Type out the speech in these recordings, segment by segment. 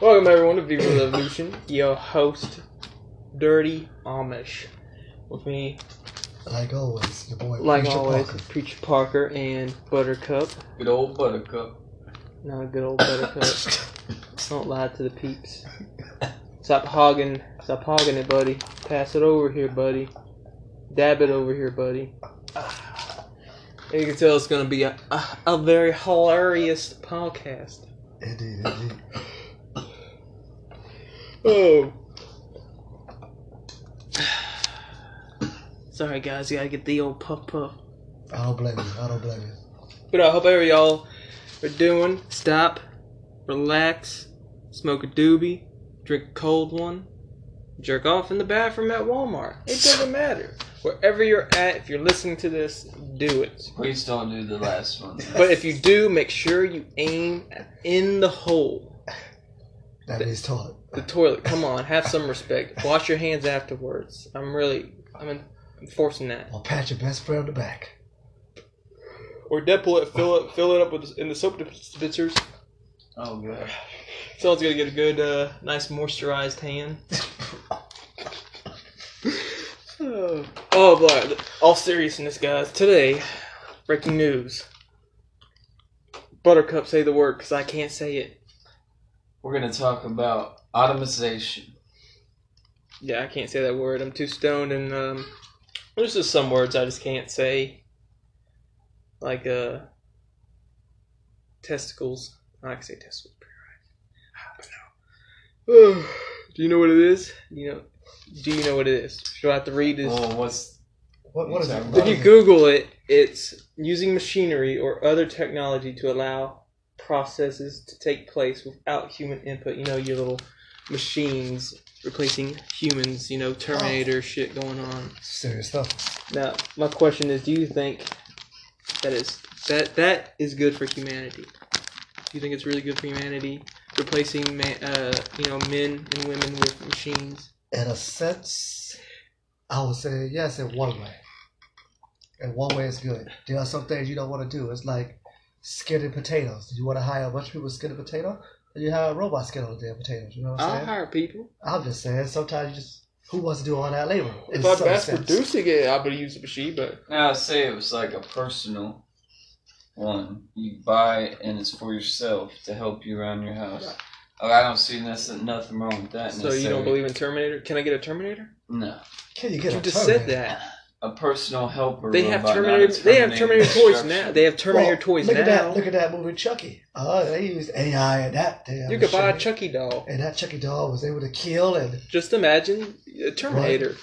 Welcome everyone to Viva Revolution. Your host, Dirty Amish. With me, Like always, your boy like Preacher always, Parker. Preacher Parker and Buttercup. Good old buttercup. Not a good old Buttercup. Don't lie to the peeps. Stop hogging. Stop hogging it, buddy. Pass it over here, buddy. Dab it over here, buddy. You can tell it's going to be a, a, a very hilarious podcast. Indeed, indeed. Oh. Sorry, guys. You gotta get the old puff puff. I don't blame you. I don't blame you. But I hope every y'all are doing. Stop, relax, smoke a doobie, drink a cold one, jerk off in the bathroom at Walmart. It doesn't matter. Wherever you're at, if you're listening to this, do it. Please don't do the last one. But if you do, make sure you aim in the hole. That means toilet. The toilet. Come on, have some respect. Wash your hands afterwards. I'm really, I'm enforcing that. I'll pat your best friend on the back. Or Deadpool it, fill it, fill it up with in the soap dispensers. Oh god. Someone's gonna get a good, uh, nice moisturized hand. oh, boy! All seriousness, guys. Today, breaking news. Buttercup, say the word, cause I can't say it. We're gonna talk about automation. Yeah, I can't say that word. I'm too stoned, and um, there's just some words I just can't say. Like uh, testicles. I can say testicles. pretty right. Ah, but no. Do you know what it is? You know? Do you know what it is? Should I have to read this? Well, what's What, what is it? If If you Google it, it's using machinery or other technology to allow processes to take place without human input. You know, your little machines replacing humans. You know, Terminator shit going on. Serious stuff. Now, my question is: Do you think that is that that is good for humanity? Do you think it's really good for humanity replacing man, uh, you know men and women with machines? In a sense, I would say yes in one way. In one way, it's good. There are some things you don't want to do. It's like skinning potatoes. Do you want to hire a bunch of people to skin a potato? Or you hire a robot skin all the damn potatoes. You know what I'm saying? I'll hire people. I'm just saying, sometimes you just, who wants to do all that labor? If I'm some mass sense. producing it, I would use a machine, but now? I Say it was like a personal one. You buy and it's for yourself to help you around your house. Oh, I don't see nothing, nothing wrong with that. So you don't believe in Terminator? Can I get a Terminator? No, Can you get You a just said that. A personal helper. They have robot, not a Terminator. They have Terminator toys now. They have Terminator Well, toys look now. At that, look at that movie Chucky. Uh, they used AI and that. damn you could buy a. Chucky doll. And that Chucky doll was able to kill and Just imagine a Terminator.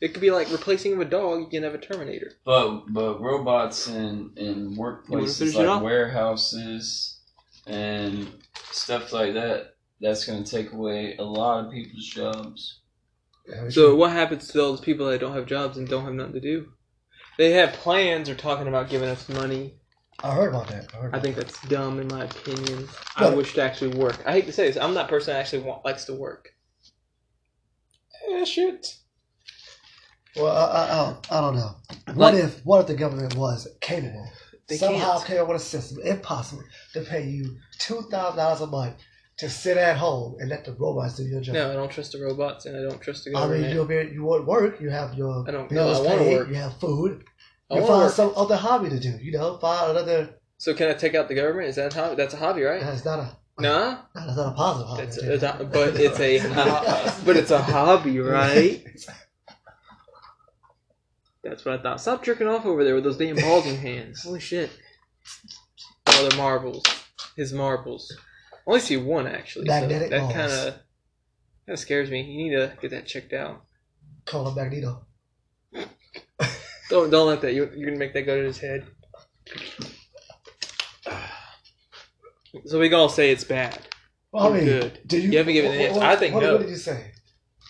It could be like replacing a dog. You can have a Terminator. But but robots in in workplaces like warehouses and stuff like that, that's going to take away a lot of people's jobs. So what happens to all those people that don't have jobs and don't have nothing to do? They have plans or talking about giving us money. I heard about that. I, heard I about think that's dumb in my opinion. I But- wish to actually work. I hate to say this. I'm that person that actually want, likes to work. Yeah, shit. Well, I, I, I, don't, I don't know. What Like- if what if the government was capable They somehow can't. came up with a system, if possible, to pay you two thousand dollars a month to sit at home and let the robots do your job? No, I don't trust the robots and I don't trust the government. I mean, you'll be you won't work. You have your I don't- bills no, I paid. work. You have food. I You find work. some other hobby to do. You know, find another. So can I take out the government? Is that a hobby? That's a hobby, right? That's not a. Nah, That's not a positive hobby. it's, it's but it's a but it's a hobby, right? That's what I thought. Stop jerking off over there with those damn balls in your hands. Holy shit! Oh, the marbles. His marbles. I only see one actually. So Magnetic that kind of kind of scares me. You need to get that checked out. Call him Magneto. Don't don't let that. You, you're gonna make that go to his head. So we can all say it's bad. Well, I mean, good. do you? You haven't given an what- answer. what- I think what, no. What did you say?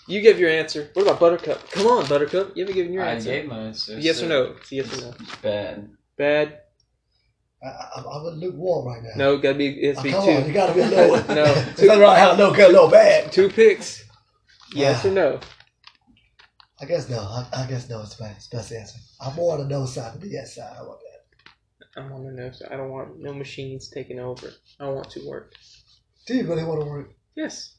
You give your answer. What about Buttercup? Come on, Buttercup. You haven't given your I answer. gave my answer. yes or no? It's a yes or no. Bad. Bad? I, I, I'm a lukewarm right now. No, gotta be. It has Oh, be come two. on, you gotta be a little. No. it's nothing wrong how no good, no bad. Two picks. Yes Yeah. or no? I guess no. I, I guess no. It's the best, best answer. I'm more on the no side than the yes side. I want that. I'm on the no side. I don't want no machines taking over. I want to work. Do you really want to work? Yes.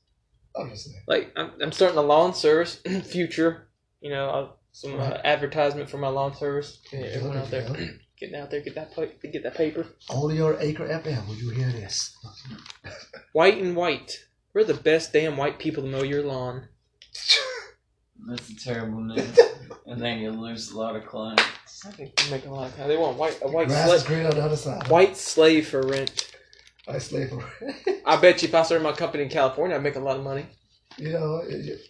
Obviously. Like I'm, I'm starting a lawn service. Future. You know, uh, some uh, advertisement for my lawn service. Yeah, everyone out there yeah. Getting out there, get that pa- get that paper. Only your Acre eh, FM will you hear this. White and white. We're the best damn white people to mow your lawn. That's a terrible name. and then you lose a lot of clients. I think we make a lot of time. They want white a white Grass is slave green on the other side. white slave for rent. I slave for rent. I bet you if I started my company in California, I'd make a lot of money. You know, it- it-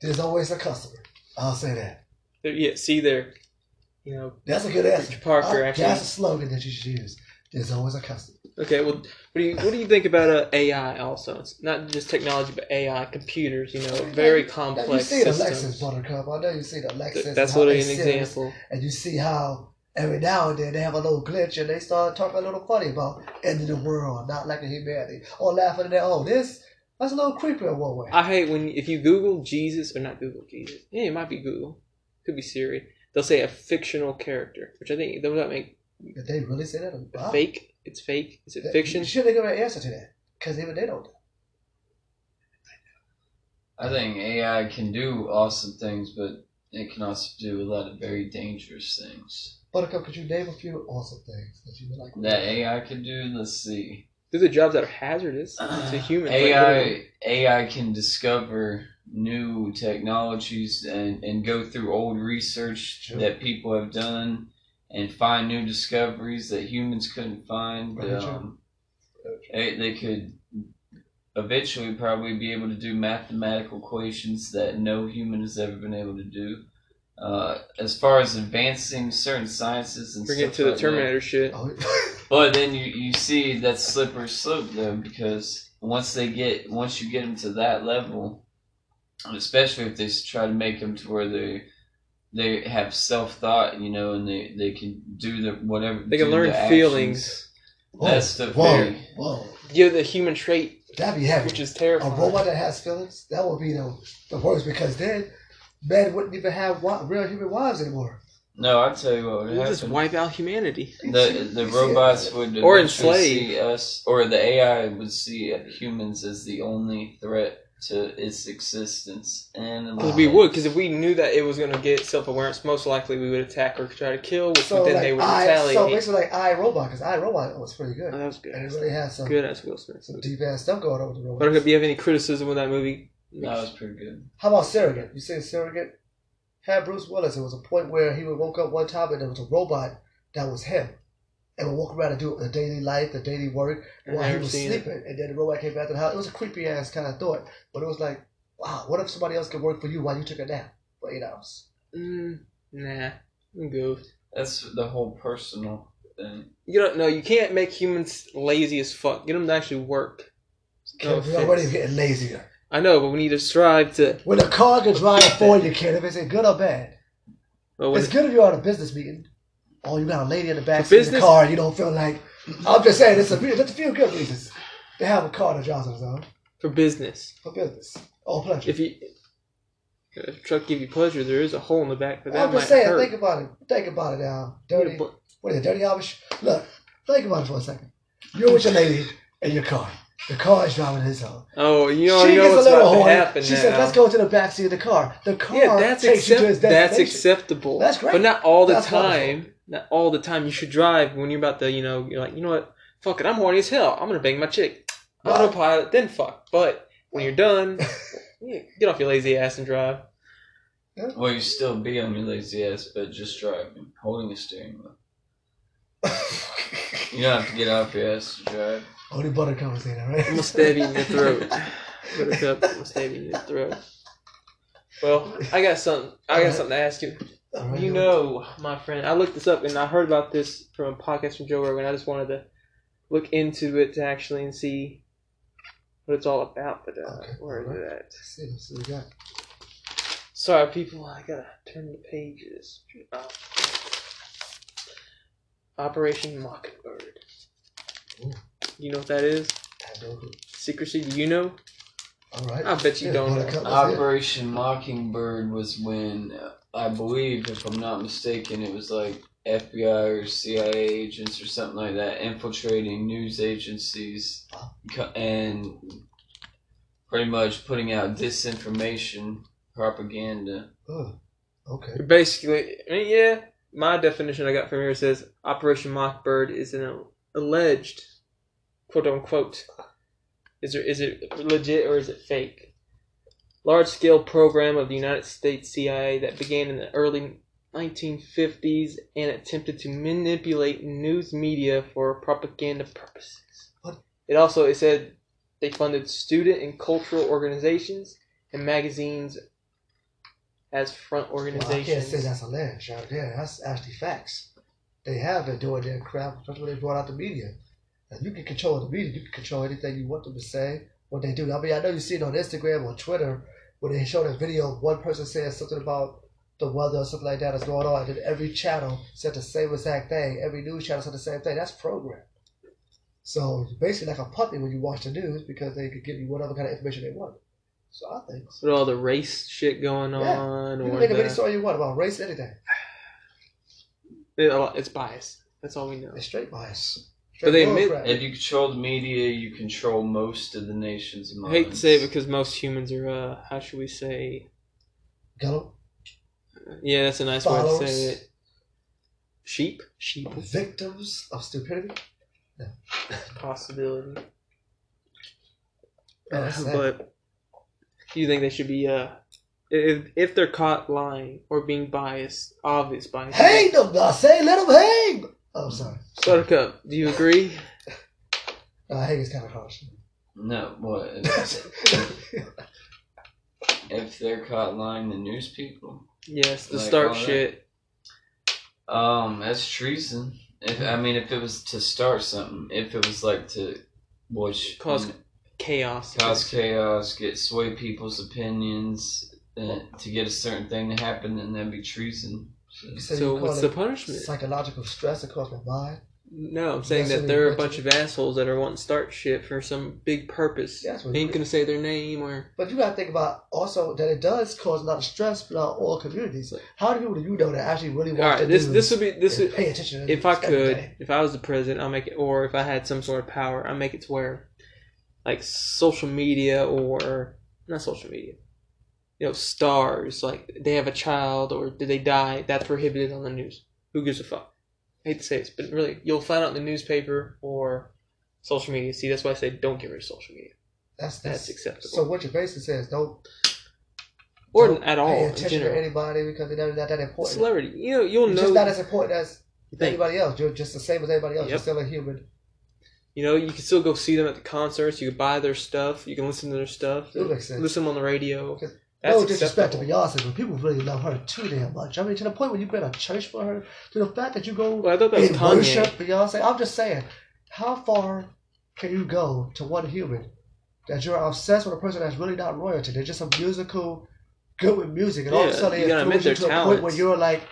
there's always a customer. I'll say that. There- Yeah, see there. You know, That's a good answer. Preacher Parker I- actually. That's a slogan that you should use. There's always a customer. Okay, well, what do you what do you think about uh, AI? Also, it's not just technology, but AI, computers. You know, very Now, you complex see the systems. Alexa Buttercup. I know you see the Alexa. Th- That's literally an example. And you see how every now and then they have a little glitch and they start talking a little funny about ending the world, not like a humanity, or laughing at their oh this that's a little creepy in one way. I hate when if you Google Jesus or not Google Jesus. Yeah, it might be Google, could be Siri. They'll say a fictional character, which I think does that make Did they really say that? Wow. fake? It's fake. Is it That- fiction? Should they given an answer to that because even they don't. know. I think AI can do awesome things, but it can also do a lot of very dangerous things. Buttercup, could you name a few awesome things that you would like? That AI can do, let's see. These are jobs that are hazardous to humans. like, literally. AI AI can discover new technologies and, and go through old research Sure. that people have done and find new discoveries that humans couldn't find. Very true. Um, they, they could eventually probably be able to do mathematical equations that no human has ever been able to do. Uh, as far as advancing certain sciences and Bring it stuff to the like that. Terminator shit. Oh, But then you, you see that slippery slope though because once they get once you get them to that level, and especially if they try to make them to where they they have self thought, you know, and they, they can do the whatever They can learn the actions, feelings. That's the whoa, very- whoa. Give the human trait, That'd be heavy. which is terrible. a robot that has feelings, that would be the, the worst because then men wouldn't even have wi- real human wives anymore. No, I tell you what would We'll just wipe out humanity. The the You see it? robots would Or eventually enslave. see us, or the AI would see humans as the only threat to its existence, and Because we would, because if we knew that it was going to get self awareness, most likely we would attack or try to kill, which So then like they would I, retaliate. so basically like I Robot because I Robot was pretty good oh, that was good. and it really has some Good as Will Smith. some deep ass stuff going on with the robot But robot. do you have any criticism with that movie? That was pretty good. How about Surrogate? You say Surrogate? Had Bruce Willis. It was a point where he would woke up one time and there was a robot that was him. And would walk around and do the daily life, the daily work I've while he was seen it. sleeping. And then the robot came back to the house. It was a creepy ass kind of thought. But it was like, wow, what if somebody else could work for you while you took a nap for eight hours? Mm, nah, I'm good. That's the whole personal thing. You don't know. You can't make humans lazy as fuck. Get them to actually work. No we're already getting lazier. I know, but we need to strive to. When a car can drive for you, kid, if it's good or bad. Well, when, It's good if you're on a business meeting. Oh, you got a lady in the back For of the car, and you don't feel like. I'm just saying, it's a it's a few good reasons to have a car that drives on its own for business, for business. Oh, pleasure. if you if a truck give you pleasure, there is a hole in the back, but that I'm just saying, hurt. think about it. Think about it now. Dirty. But- what is it, dirty Amish? Look, think about it for a second. You're with your lady in your car. The car is driving its own. oh, you know, she you know gets what's a little horny. happen She now. says, "Let's go to the back seat of the car." The car Yeah, that's takes you to its accept- That's acceptable. That's great. But not all the That's time. Not all the time. You should drive when you're about to, you know, you're like, you know what? Fuck it, I'm horny as hell. I'm gonna bang my chick. Well- Autopilot, then fuck. But when you're done, get off your lazy ass and drive. Well, you still be on your lazy ass, but just driving, holding a steering wheel. You don't have to get off your ass to drive. Only Buttercup was saying that, right? I'm gonna stab you in your throat. Buttercup, I'm gonna stab you in your throat. Well, I got something. I got uh-huh. something to ask you. All right, You know, my friend, I looked this up and I heard about this from a podcast from Joe Rogan. I just wanted to look into it to actually and see what it's all about. But uh, Okay, where is alright. it at? Let's see, let's see what we got. Sorry, people. I gotta turn the pages. Uh, Operation Mockingbird. Ooh. You know what that is? I have no clue. Secrecy. Do you know? All right. I bet you Yeah, don't know. Buttercup was it. Operation Mockingbird was when, uh, I believe, if I'm not mistaken, it was like FBI or CIA agents or something like that infiltrating news agencies and pretty much putting out disinformation propaganda. Ugh. Okay. Basically, I mean, yeah, my definition I got from here says Operation Mockbird is an alleged, quote unquote, is there is it legit or is it fake? Large scale program of the United States CIA that began in the early 1950s and attempted to manipulate news media for propaganda purposes. What? It also it said they funded student and cultural organizations and magazines as front Well, I organizations. can't say that's alleged out there. That's actually facts. They have been doing their crap. When they brought out the media. And you can control the media. You can control anything you want them to say, what they do. I mean, I know you see it on Instagram or Twitter where they show a video of one person saying something about the weather or something like that is going on, and then every channel said the same exact thing. Every news channel said the same thing. That's programmed. So it's basically like a puppet when you watch the news because they could give you whatever kind of information they want. So I think with all the race shit going Yeah. on, you or can make a the, any story you want about race, anything. a it's bias. That's all we know. It's straight bias. But they admit- If you control the media, you control most of the nation's I minds. hate to say it because most humans are, uh, how should we say? Gullible, Yeah, that's a nice way to say it. Sheep, sheep, victims of stupidity. No. Possibility. Oh, that's sad. but do you think they should be, uh, if if they're caught lying or being biased, obvious bias. Hang them, I say, let them hang. Oh, sorry. Buttercup, do you agree? Uh, hang is kind of harsh. No, what? If, if they're caught lying to news people, Yes, to Like start all that? shit. um, that's treason. If I mean, if it was to start something, if it was like to, which Cause chaos. cause chaos, get sway people's opinions, uh, to get a certain thing to happen, then that'd be treason. So, So what's the punishment? Psychological stress across my mind. No, I'm saying That's that what they're a bunch of assholes that are wanting to start shit for some big purpose. That's what Ain't gonna say their name or But you got to think about also that it does cause a lot of stress throughout all communities. How many people do you know that actually really want all right. to This do this would be this would pay attention? if I could day? if I was the president I'll make it or if I had some sort of power I'll make it to where like social media or not social media you know stars like they have a child or did they die that's prohibited on the news who gives a fuck I hate to say this but really you'll find out in the newspaper or social media see that's why I say don't get rid of social media That's that's that's acceptable so. What you basically saying is don't or don't at all pay attention to anybody because they're not that important. celebrity you know you'll You're know just not as important as anybody else. You're just the same as anybody else. Yep. You're still a human. You know, you can still go see them at the concerts. You can buy their stuff. You can listen to their stuff. That makes sense. Listen to them on the radio. Because That's oh, no disrespect to acceptable. Beyonce, but people really love her too damn much. I mean, to the point where you build a church for her, to the fact that you go Well, I thought that was and worship Beyonce. I'm just saying, how far can you go to one human that you're obsessed with a person that's really not royalty? They're just a musical, good with music, and all of a sudden you they influence you to their a point where you're like,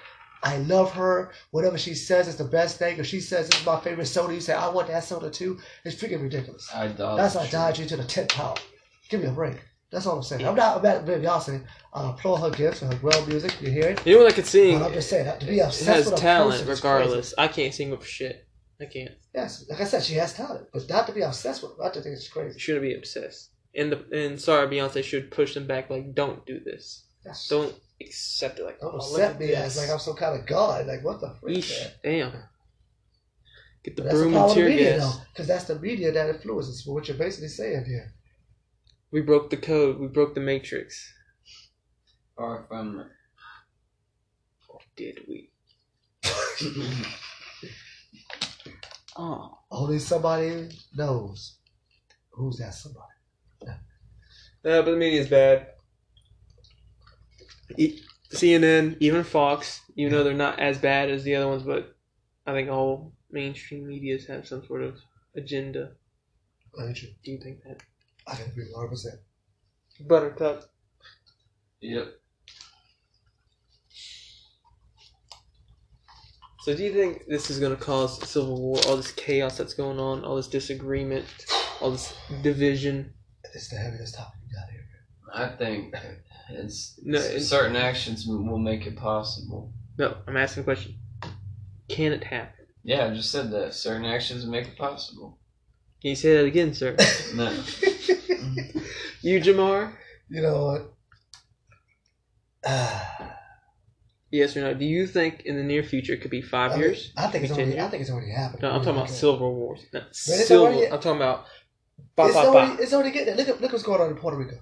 I love her. Whatever she says is the best thing. If she says this is my favorite soda, you say I want that soda too. It's freaking ridiculous. idolatry. That's idolatry to the tenth power. Give me a break. That's all I'm saying. I'm not mad at. I applaud her gifts and her well music. You hear it? You know what I could sing? But I'm just saying, to be obsessed with a talent, person regardless. I can't sing with shit. I can't. Yes, like I said, she has talent, but not to be obsessed with. her. I just think it's crazy. shouldn't be obsessed. And the and sorry, Beyonce should push them back. Like, don't do this. Yes. Don't accept it. Like, Don't oh, accept me as like I'm some kind of god. Like what the freak? Yeesh, man? damn. Get the But that's the broom and tear media, gas. though, because that's the media that influences what you're basically saying here. We broke the code. We broke the matrix. Far from it. Did we? Oh. Only somebody knows who's that somebody. No, but the media is bad. E- CNN, even Fox, even though they're not as bad as the other ones, but I think all mainstream medias have some sort of agenda. Ain't you? Do you think that? I can agree 100. percent Buttercup. Yep. So do you think this is going to cause civil war? All this chaos that's going on, all this disagreement, all this division. It's the heaviest topic you got here. I think it's, No, it's- certain actions will make it possible. No, I'm asking a question. Can it happen? Yeah, I just said that. Certain actions will make it possible. Can you say that again, sir? No. You, Jamar? you know what? Yes or no? Do you think in the near future it could be five I, mean, years? I think it's Could be 10 already. I think it's already happened. No, I'm talking about. Silver Wars. Silver. already- I'm talking about. Ba, It's ba, already, ba. it's already getting there. Look at look what's going on in Puerto Rico.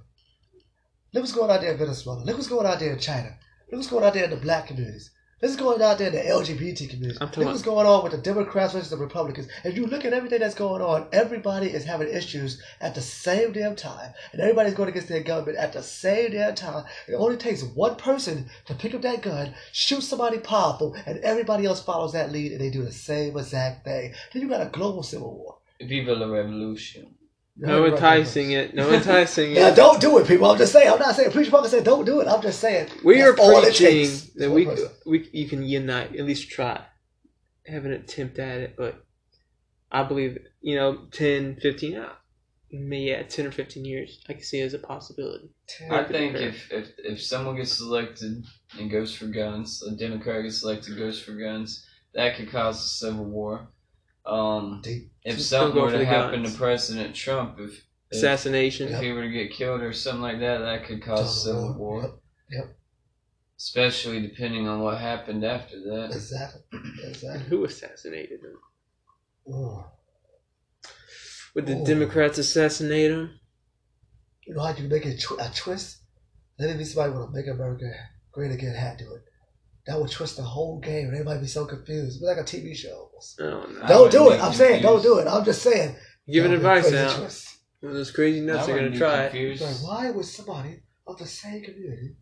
Look what's going on out there in Venezuela. Look what's going on out there in China. Look what's going on out there in the black communities. This is going on there in the LGBT community. I'm Look talking what's going on with the Democrats versus the Republicans. If you look at everything that's going on, everybody is having issues at the same damn time. And everybody's going against their government at the same damn time. It only takes one person to pick up that gun, shoot somebody powerful, and everybody else follows that lead and they do the same exact thing. Then you got a global civil war. Viva la revolution. No enticing it. No enticing it. Yeah, don't do it, people. I'm just saying. I'm not saying preach Parker said don't do it. I'm just saying We are that's all it preaching takes. that we person. we you can unite, at least try, have an attempt at it. But I believe you know 10, 15, uh, maybe yeah, ten or fifteen years. I can see it as a possibility. I could think fair. if, if if someone gets elected and goes for guns, a Democrat gets elected and goes for guns, that could cause a civil war. Um, Deep. if something were to happen guns. to President Trump, if if, Assassination. if he were to get killed or something like that, that could cause a civil war. Yep, yep. Especially depending on what happened after that. Exactly. Exactly. Who assassinated him? Ooh. Would the Oh. Democrats assassinate him? You know how you make it tw- a twist? Let it be somebody with a Make America Great Again hat to it. That would twist the whole game and everybody be so confused. It'd be like a TV show. almost. Oh no. Don't do it. I'm saying don't do it. I'm just saying. Giving That'd be a advice crazy now. twist. One of those crazy nuts I are gonna wouldn't be try it. confused. Like, why would somebody of the same community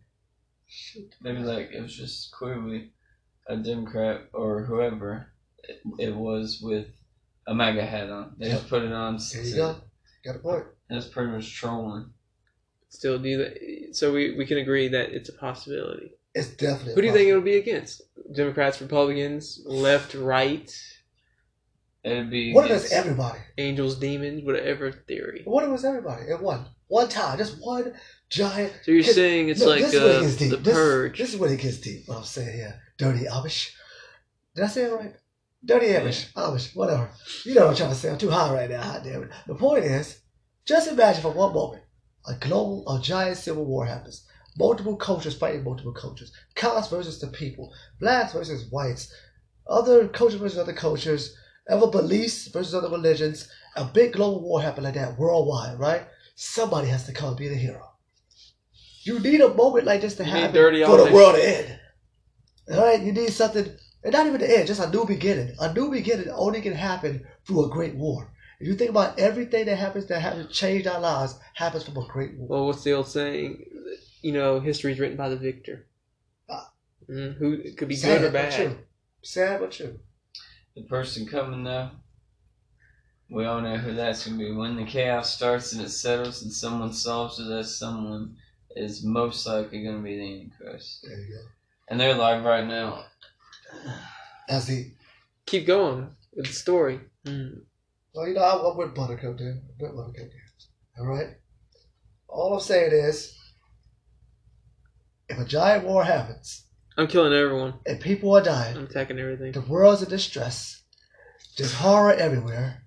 shoot? Maybe like it was just clearly a Democrat or whoever it, it was with a MAGA hat on. They just put it on. There you go. Got a point. That's pretty much trolling. Still do that. So we, we can agree that it's a possibility. It's definitely. Who do you think it'll be against? Democrats, Republicans, left, right, It'd be. What if it's everybody? angels, demons, whatever theory. What if it was everybody at one one time? Just one giant. So you're saying it's Look, like this is where it uh, gets deep. the This- purge. This, is where it gets deep. What I'm saying here, dirty Amish. Did I say it right? Dirty Amish, Amish, whatever. You know what I'm trying to say. I'm too high right now. Hot damn it. The point is, just imagine for one moment, a global, a giant civil war happens. Multiple cultures fighting multiple cultures. Cops versus the people. Blacks versus whites. Other cultures versus other cultures. Other beliefs versus other religions. A big global war happened like that worldwide, right? Somebody has to come and be the hero. You need a moment like this to You happen for the world to end. All right, you need something, and not even the end, just a new beginning. A new beginning only can happen through a great war. If you think about everything that happens that happens to change our lives, happens from a great war. well, what's the old saying? You know, history is written by the victor. Ah. Mm, who it could be Sad good or but bad. true. Sad but true. the person coming though. We all know who that's gonna be. When the chaos starts and it settles and someone solves it, that someone is most likely gonna be the Antichrist. There you go. And they're live right now. As the Keep going with the story. Mm. well, you know, I, I'm with Buttercup there. I'm with Buttercup there. All right. All I'm saying is, if a giant war happens I'm killing everyone. and people are dying, I'm attacking everything. The world's in distress. There's horror everywhere.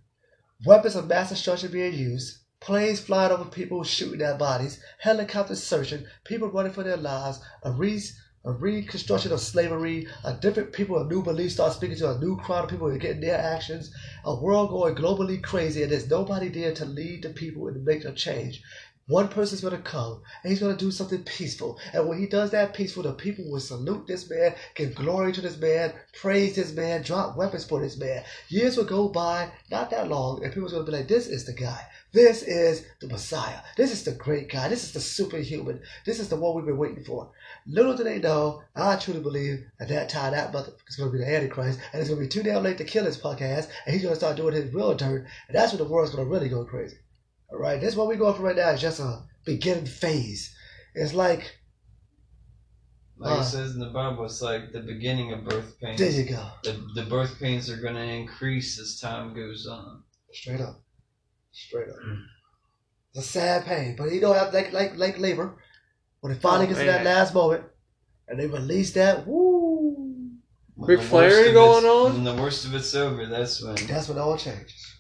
Weapons of mass destruction being used. Planes flying over people shooting their bodies. Helicopters searching. People running for their lives. A re a reconstruction of slavery. A different people, a new belief start speaking to a new crowd of people and getting their actions. A world going globally crazy and there's nobody there to lead the people and make a change. One person's gonna come and he's gonna do something peaceful. And when he does that peaceful, the people will salute this man, give glory to this man, praise this man, drop weapons for this man. Years will go by, not that long, and people's gonna be like, This is the guy. This is the Messiah. This is the great guy. This is the superhuman. This is the one we've been waiting for. Little do they know, I truly believe at that time that mother is gonna be the Antichrist, and it's gonna be too damn late to kill his ass, and he's gonna start doing his real dirt, and that's when the world's gonna really go crazy. All right, this what we're going for right now It's just a beginning phase. It's like, Like Uh. it says in the Bible, it's like the beginning of birth pains. there you go, The, the birth pains are going to increase as time goes on. straight up, straight up. It's a sad pain, but you know, like like like labor, when it finally Oh, gets to that last moment, and they release that, woo, When Ric the Flair worst of going on? When the worst of it's over, that's when. that's when it all changes.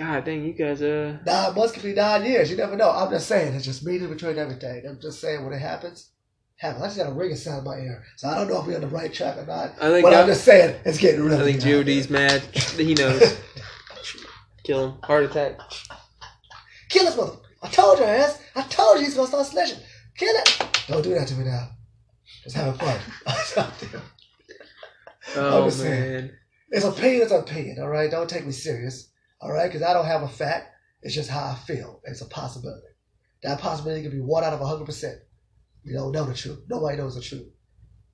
God dang, you guys, uh, Nine months could be nine years. You never know. I'm just saying. It's just me in between everything. I'm just saying when it happens, happens. I just got a ringing sound in my ear, so I don't know if we're on the right track or not. I think But I'm just saying it's getting I really. think bad. Jody's mad. He knows. Kill him. Heart attack. Kill this mother. I told you, ass. I told you he's gonna start slashing. Kill it. Don't do that to me now. Just having fun. Oh just saying. man. it's opinion. It's opinion. All right. Don't take me serious. All right. Because I don't have a fact. It's just how I feel. It's a possibility. That possibility could be one out of hundred percent. You don't know the truth. Nobody knows the truth.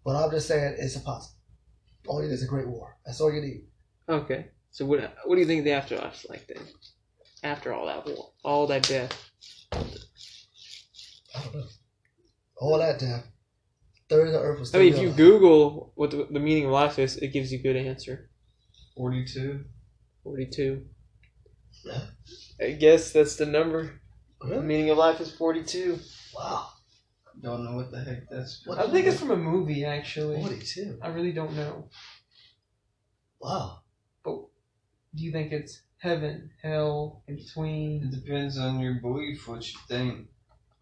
But I'm just saying it's a possible. All you need is a great war. That's all you need. Okay. So what? What do you think the afterlife's like then? After all that war, all that death. I don't know. All that death. Third of the earth was I still mean, if you alive. Google what the, the meaning of life is, it gives you a good answer. 42. Forty-two. Yeah. I guess that's the number. The meaning of life is forty-two. Wow. Don't know what the heck that's. What I think it's from a movie, actually. 42. I really don't know. Wow. But do you think it's heaven, hell, in between? It depends on your belief, what you think.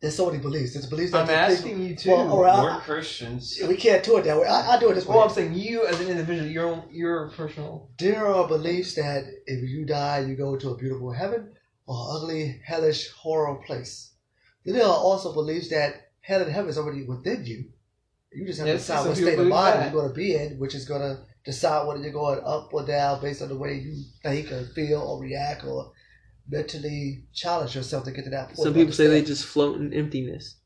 There's so many beliefs. There's beliefs that I'm they think- asking you too. Well, all right. We're Christians. We can't do it that way. I, I do it this way. Well, I'm saying you as an individual, your own, your personal. There are beliefs that if you die, you go to a beautiful heaven or ugly, hellish, horror place. Then there are also beliefs that hell and heaven is already within you. You just have Yes, to decide some what state of mind that. you're going to be in, which is going to decide whether you're going up or down based on the way you think or feel or react or mentally challenge yourself to get to that point. Some people say they just float in emptiness.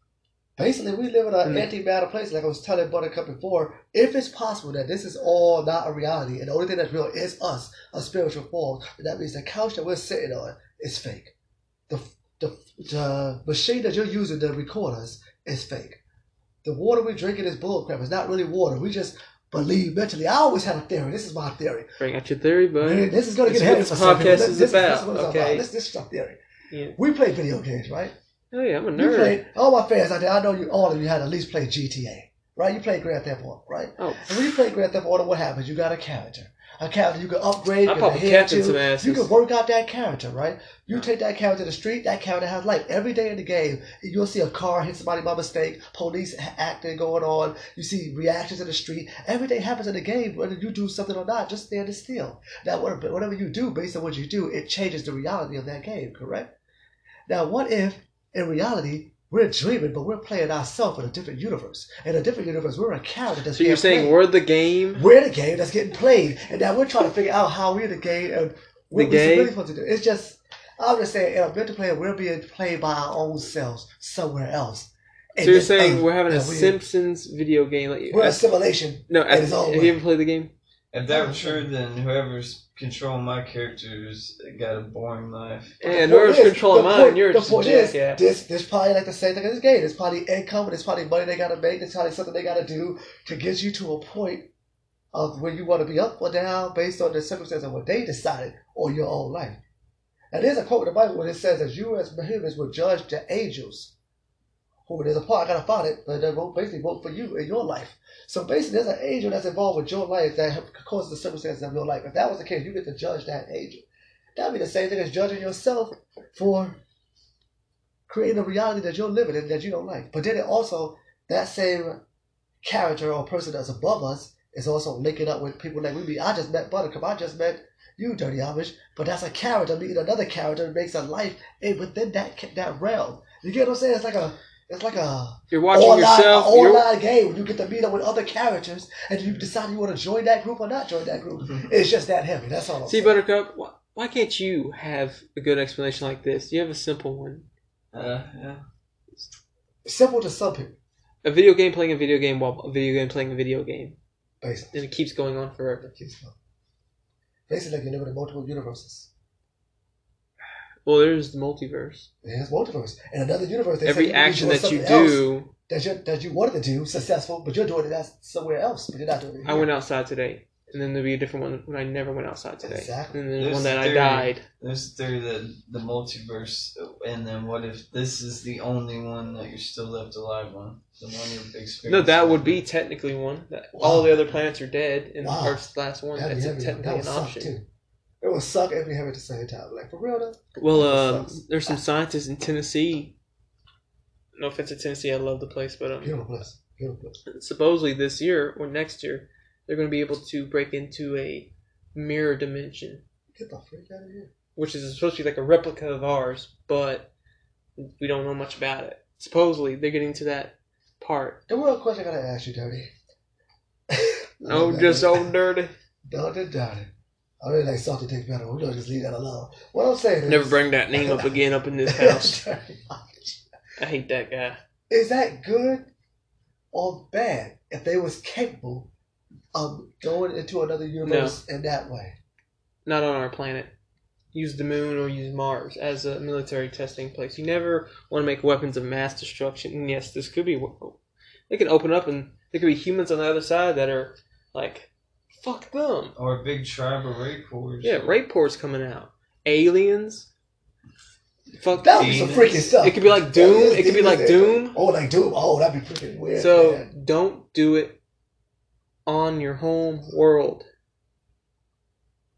Basically, we live in an they- anti-matter place. Like I was telling Buttercup before, if it's possible that this is all not a reality, and the only thing that's real is us, a spiritual form, that means the couch that we're sitting on is fake. The the, the machine that you're using to record us is fake. The water we're drinking is bullcrap. It's not really water. We just believe mentally. I always had a theory. This is my theory. Bring out your theory, Man, this is going to get what heavy this for some people. podcast This- is this- about, This is what okay? about. This, this is our theory. Yeah. We play video games, right? oh yeah, I'm a You nerd. played all my fans out there. I know you. All of you had at least played GTA, right? You played Grand Theft Auto, right? Oh, And when you play Grand Theft Auto, what happens? You got a character. A character you can upgrade. I you pop can a head captain some asses. You can work out that character, right? You take that character to the street. That character has life every day in the game. You'll see a car hit somebody by mistake. Police acting going on. You see reactions in the street. Everything happens in the game, whether you do something or not. Just standing still. Now, whatever you do, based on what you do, it changes the reality of that game. Correct? Now, what if in reality we're dreaming, but we're playing ourselves in a different universe? In a different universe, we're a character that's so you're saying played. we're the game? we're the game that's getting played, and now we're trying to figure out how we're the game and what The we're really supposed to do. It's just I'm just saying, in a mental plane, we're being played by our own selves somewhere else. So And you're saying earth we're having a Simpsons video game? Like, We're a simulation. no, have you ever played the game? If that were true, then whoever's controlling my characters got a boring life. And whoever's controlling mine, point- you're the just a point is, jackass. This, this probably like the same thing as this game. It's probably income, and it's probably money they got to make. It's probably something they got to do to get you to a point of where you want to be up or down based on the circumstances of what they decided or your own life. And there's a quote in the Bible where it says that you as humans will judge the angels. Who there's a part I gotta find it, but they wrote basically vote for you in your life. So basically, there's an angel that's involved with your life that causes the circumstances of your life. If that was the case, you get to judge that angel. That'd be the same thing as judging yourself for creating a reality that you're living in that you don't like. But then it also that same character or person that's above us is also linking up with people like we be. I just met Buttercup. I just met you, Dirty Amish. But that's a character meeting another character that makes a life in within that that realm. You get what I'm saying? It's like a it's like a You're watching online, yourself. a You're, online game when you get to meet up with other characters and you decide you want to join that group or not join that group. It's just that heavy. That's all. I'm see, saying. Buttercup. Why, why can't you have a good explanation like this? You have a simple one. Uh, yeah. simple to some people, A video game playing a video game while a video game playing a video game, basically. and it keeps going on forever. Basically, like you're living in multiple universes. Well, there's the multiverse. There's multiverse. and another universe, they say Every you could be action that you do. that you that you wanted to do successful, but you're doing it that's somewhere else, but you're not doing it. I went outside today, and then there'll be a different one when I never went outside today. Exactly. And then There's one that I died. There's a theory that the multiverse, and then what if this is the only one that you're still left alive on? The one you're experiencing. No, that would be technically one. That all the other planets are dead, and Wow. Earth's the last one. That'd That's a, technically That an option. too. It It will suck and be heavy at the same time. Like for real though. Well, um, there's some scientists in Tennessee. No offense to Tennessee, I love the place, but um, Beautiful place. Beautiful place. supposedly this year or next year, they're going to be able to break into a mirror dimension, Get the freak out of here. which is supposed to be like a replica of ours, but we don't know much about it. Supposedly, they're getting to that part. The real question I gotta ask you, Dirty. no, just so dirty. Don't do dirty. I really like salty take better. We're gonna just leave that alone. What I'm saying is Never bring that name up again up in this house. I hate that guy. is that good or bad if they was capable of going into another universe in that way? Not on our planet. Use the moon or use Mars as a military testing place. You never want to make weapons of mass destruction. And yes, this could be. They could open up and there could be humans on the other side that are like, fuck them. Or a big tribe of rapists. Yeah, rape pores coming out. Aliens. Fuck. That would be some Demons. freaky stuff. It could be like Doom. Yeah, It could be like demons. Doom. Oh, like Doom. Oh, that'd be freaking weird. So man. don't do it on your home world.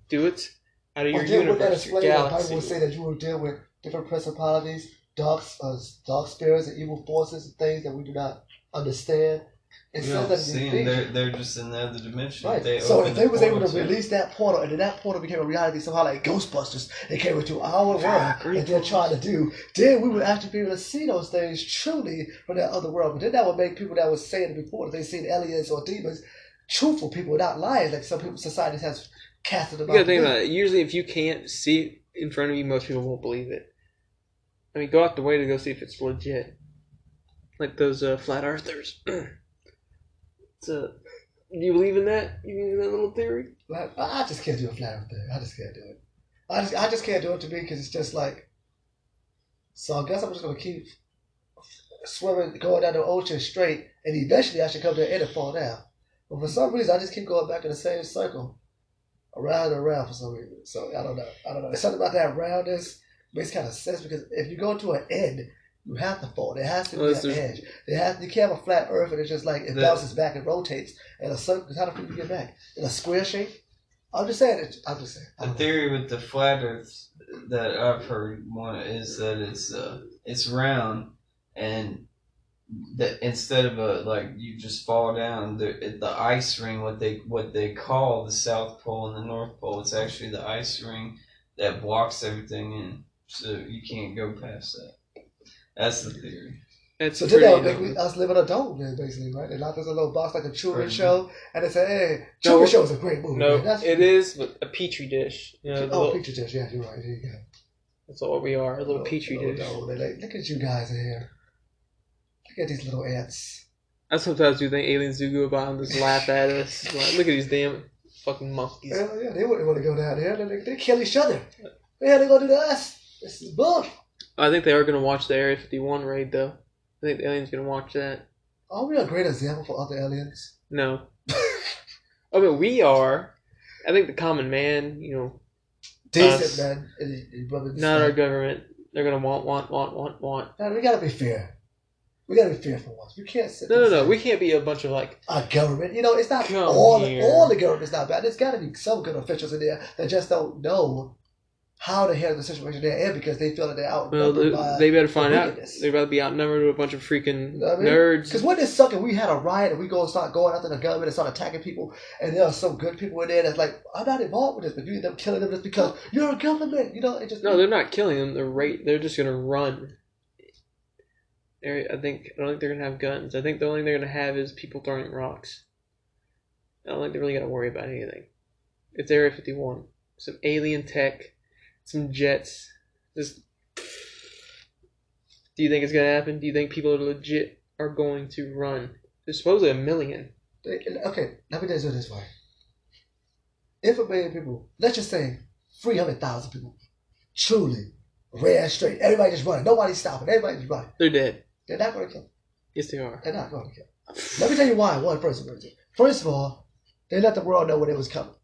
Do it out of your Well, then would that universe, your explain that Bible would say that you will deal with different principalities, dark, uh, dark spirits, and evil forces and things that we do not understand? It You says don't that see in them. They're, they're just in the other dimension. Right. They so open if the they was able to portal release that portal, and then that portal became a reality somehow, like Ghostbusters, they came into our world Green that they're trying to do, then we would actually be able to see those things truly from that other world. But then that would make people that was saying it before that they seen aliens or demons, truthful people, not liars, like some people society has casted them You gotta out. think about it. Usually, if you can't see it in front of you, most people won't believe it. I mean, go out the way to go see if it's legit. Like those uh, flat earthers. it's a. Do you believe in that? You believe in that little theory? Like, I just can't do a flat earth thing. I just can't do it. I just, I just can't do it to me because it's just like. So I guess I'm just gonna keep swimming, going down the ocean straight, and eventually I should come to the end and fall down. But for some reason, I just keep going back in the same circle, around and around for some reason. So I don't know. I don't know. There's something about that roundness makes kind of sense because if you go to an end, you have to fall. There has to be Unless an there's- edge. There has, you can't have a flat Earth and it's just like it The- bounces back and rotates And a circle. How do people get back in a square shape? I'm just saying. It, I'm just saying. I The don't theory with the flat Earth that I've heard one is that it's uh it's round and that instead of a like you just fall down the the ice ring what they what they call the South Pole and the North Pole it's actually the ice ring that blocks everything in so you can't go past that. That's the theory. It's So then that would pretty- make us live in a dome, then basically, right? They lock us in a little box like a Truman Right. Show, and they say, "Hey, No, Show is a great movie." No. That's, it is but a petri dish. You know, the Oh, little- picture dish. Yeah, you're right. There you go. that's what we are, a little oh, petri little dish. Oh, dome. They're like, look at you guys in here. Look at these little ants. I sometimes do think aliens do go by and just laugh at us. Like, look at these damn fucking monkeys. Hell yeah, they wouldn't want to go down there. They, they kill each other. Yeah, they gonna do to us. This is bull. I think they are going to watch the Area 51 raid, though. I think the aliens going to watch that. Are we a great example for other aliens? No. Oh, I mean, we are. I think the common man, you know, Decent Us. man. And, and brother, not our government. They're going to want, want, want, want, want. Man, we gotta be fair. We gotta be fair for once. We can't sit. No, no, no. We can't be a bunch of like. our government. You know, it's not all here. all the government's not bad. There's got to be some good officials in there that just don't know how to handle the situation they're in because they feel that they're Well, outnumbered by. they better find out. They better be outnumbered with a bunch of freaking You know I mean? nerds. Because when this sucking, we had a riot and we go and start going after the government and start attacking people, and there are some good people in there that's like, I'm not involved with this, but you end up killing them just because you're a government. You know, it just No, they're not killing them. They're right. They're just gonna run. They're, I think. I don't think they're gonna have guns. I think the only thing they're gonna have is people throwing rocks. I don't think they're really gonna worry about anything. It's Area 51. Some alien tech, some jets. Just. Do you think it's gonna happen? Do you think people are legit are going to run? There's supposedly a million. Okay, let me just do it this way. If a million people, let's just say 300,000 people, truly ran straight, everybody just running, nobody's stopping, everybody just running, They're dead. they're not going to kill. them. Yes, they are. They're not going to kill. them. Let me tell you why. One person. First of all, they let the world know when it was coming.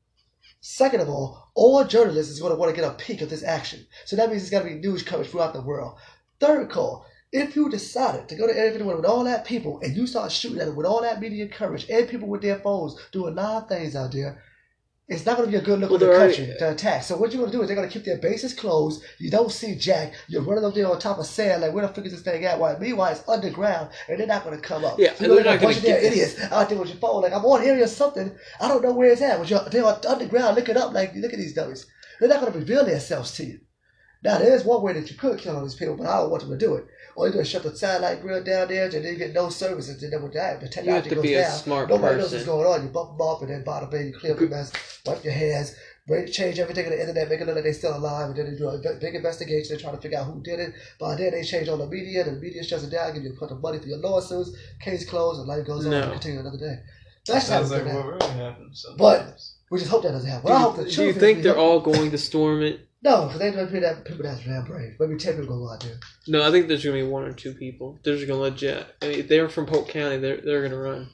Second of all, all journalists is going to want to get a peek of this action. So that means it's got to be news coverage throughout the world. Third call, if you decided to go to 51 with all that people and you start shooting at it with all that media coverage and people with their phones doing nine things out there, it's not going to be a good look Well, on the country to attack. So what you're going to do is they're going to keep their bases closed. You don't see Jack. You're running up there on top of sand like where the fuck is this thing at? While meanwhile it's underground and they're not going to come up. Yeah, so you're they're going not to gonna damn get- idiots out there with your phone like I'm on area or something. I don't know where it's at. But you're, they're underground. Look it up. Like look at these dummies. They're not going to reveal themselves to you. Now there is one way that you could kill all these people, but I don't want them to do it. All you do is shut the satellite grid down there, and then you get no services. And then with that, the You have technology to goes be a down. smart Nobody knows what's going on. You bump them off, and then bada bing, you clear up your mess, wipe your hands, break, change everything on the internet, make it look like they're still alive, and then they do a big- big investigation. They try to figure out who did it. By then, they change all the media, and the media shuts it down, give you a bunch of money for your lawsuits, case closed, and life goes on. No. and continue another day. That's Sounds how like like what really happens. But- We just hope that doesn't happen. Do Well, I hope the you, do you think they're hope- all going to storm it? No, because they don't that people that's damn brave. Maybe ten people go out there. No, I think there's gonna be one or two people. They're just gonna let Jack. I mean, if they're from Polk County. They're they're gonna run.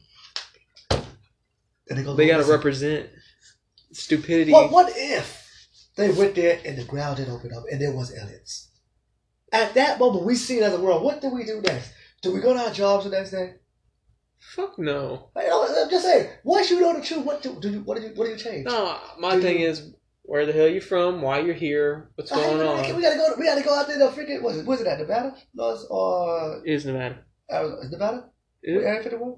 And they go. They gotta represent stupidity. What what if they went there and the ground didn't open up and there was aliens? At that moment, we see it as a world. What do we do next? Do we go to our jobs the next day? Fuck no. Know, I'm just saying. Once you know the truth, what do, do you what do you what do you change? No, my Do thing you- is, where the hell you from? Why you're here? What's I- going we, on? We gotta go. We gotta go out there to freaking. Was it was it at Nevada? Was or uh, Is Nevada? Uh, Arizona? Nevada? Is it? Area 51?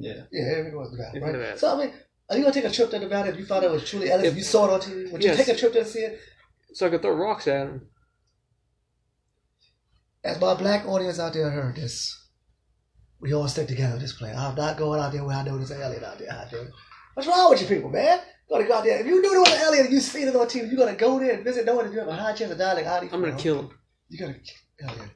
Yeah. Yeah, Area 51 was Nevada, It's right? Nevada. So I mean, are you gonna take a trip to Nevada if you thought it was truly aliens? If- you saw it on TV. Would you take a trip there and see it? So I could throw rocks at him. As my black audience out there heard this, we all stick together in this plan. I'm not going out there where I know there's an alien out there. Out there. What's wrong with you people, man? Gotta go out there. If you was an alien and you seen it on TV, you're gonna go there and visit knowing if you have a high chance of dying like Adi. I'm gonna kill him. You gotta kill him.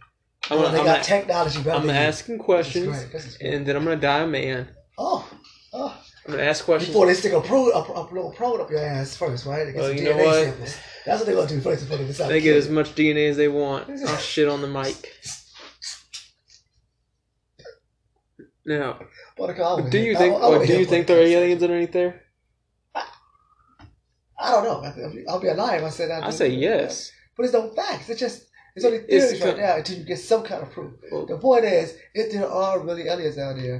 I'm gonna, they I'm got gonna, technology better I'm asking This questions, great. This is great. and then I'm gonna die a man. Oh, oh. I'm gonna ask questions. Before they stick a probe, a, a, probe up your ass first, right? They get Well, you know what? samples. That's what they're gonna do first before they decide. They get as much DNA as they want. I'll shit on the mic. Now, Buttercup, I wanna do you think? I do you think there are aliens underneath there? I don't know. I- I'll be a liar if I said that. I say yes. But it's no facts. It's just it's only It's theories right co- now until you get some kind of proof. Well- the point is, if there are really aliens out there,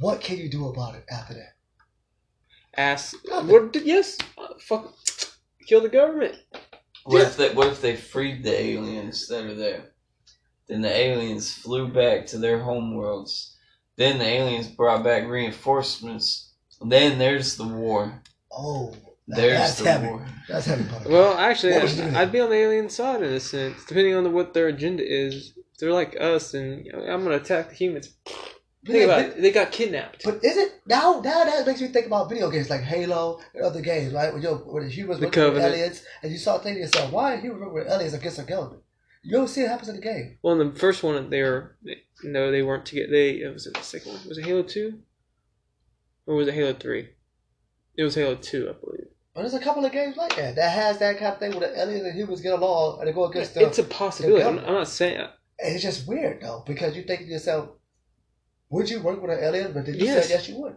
what can you do about it after that? Ask. What? Yes. Fuck. Kill the government. What Yeah. if they what if they freed the aliens that are there? Then the aliens flew back to their homeworlds. Then the aliens brought back reinforcements. Then there's the war. Oh, that- There's that's the heavy. war. That's heavy. Buttercup. Well, actually, What would you do? I'd be on the alien side in a sense, depending on the, what their agenda is. If they're like us, and you know, I'm gonna attack the humans. Think about it. They got kidnapped. But is it now? Now that makes me think about video games like Halo and other games, right? When you when the humans The work with aliens, and you start thinking to yourself, why are humans working with aliens against a government? You don't see it happens in the game. Well, in the first one, they were they, no, they weren't together. They it was it the second one. Was it Halo Two, or was it Halo Three? It was Halo Two, I believe. But there's a couple of games like that that has that kind of thing where the aliens and humans get along and they go against the. It's a possibility. I'm, I'm not saying. and it's just weird though because you think to yourself, would you work with an alien? But did you Yes. said yes, you would.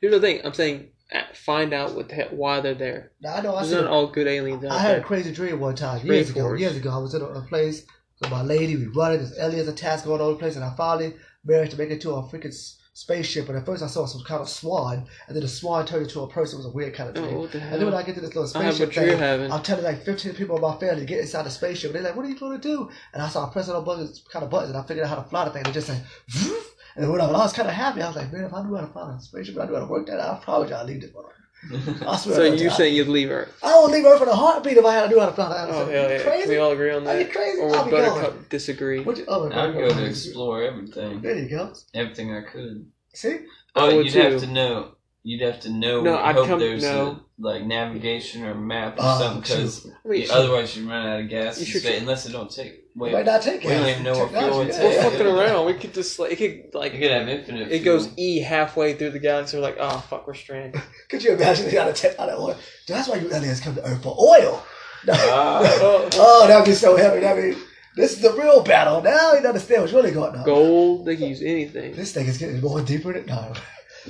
Here's the thing. I'm saying uh, find out what the hell, why they're there. Now I know I said not all good aliens I had a crazy dream one time years ago. Rainforest. Years ago, I was in a, a place with my lady. We running. There's aliens attacks going on in the place, and I finally managed to make it to a freaking spaceship. And at first, I saw some kind of swan, and then the swan turned into a person. It was a weird kind of thing. Oh, the And then when? I get to this little spaceship thing. I'm telling like 15 people in my family to get inside the spaceship. And they're like, "What are you going to do?" And I started pressing on buttons, kind of buttons, and I figured out how to fly the thing. And They just like, "Vroom." and when I, was kind of happy, I was like, "Man, if I knew how to fly a spaceship, I knew how to work that, out, I promise you, I'd leave this one." I swear. So to God, you're saying you'd leave Earth? I would leave Earth in a heartbeat if I had to do how to fly that. Oh Are hell yeah! Crazy? We all agree on that. Are you that. crazy? Or I'll would be Buttercup going. disagree? Would you, oh, I'd go to explore everything, There you go. everything I could. See? Oh, I would you'd too. have to know. You'd have to know. No, I I'd hope come- there's no. a, like navigation or map or Oh, something because. I mean, otherwise you run out of gas. You in should unless it don't take. You Wait, might not take we it. don't even know what fuel Technology, it's yeah, we're yeah, fucking around. We could just like it could like you could have infinite. it fuel. goes E halfway through the galaxy. We're like, oh fuck, we're stranded. Could you imagine they got to take out that oil? That's why you aliens come to Earth for oil. No. Ah. Oh, that'd be so heavy. That'd be. This is the real battle. Now you understand what's really going on. gold. They can use anything. This thing is getting more deeper than no.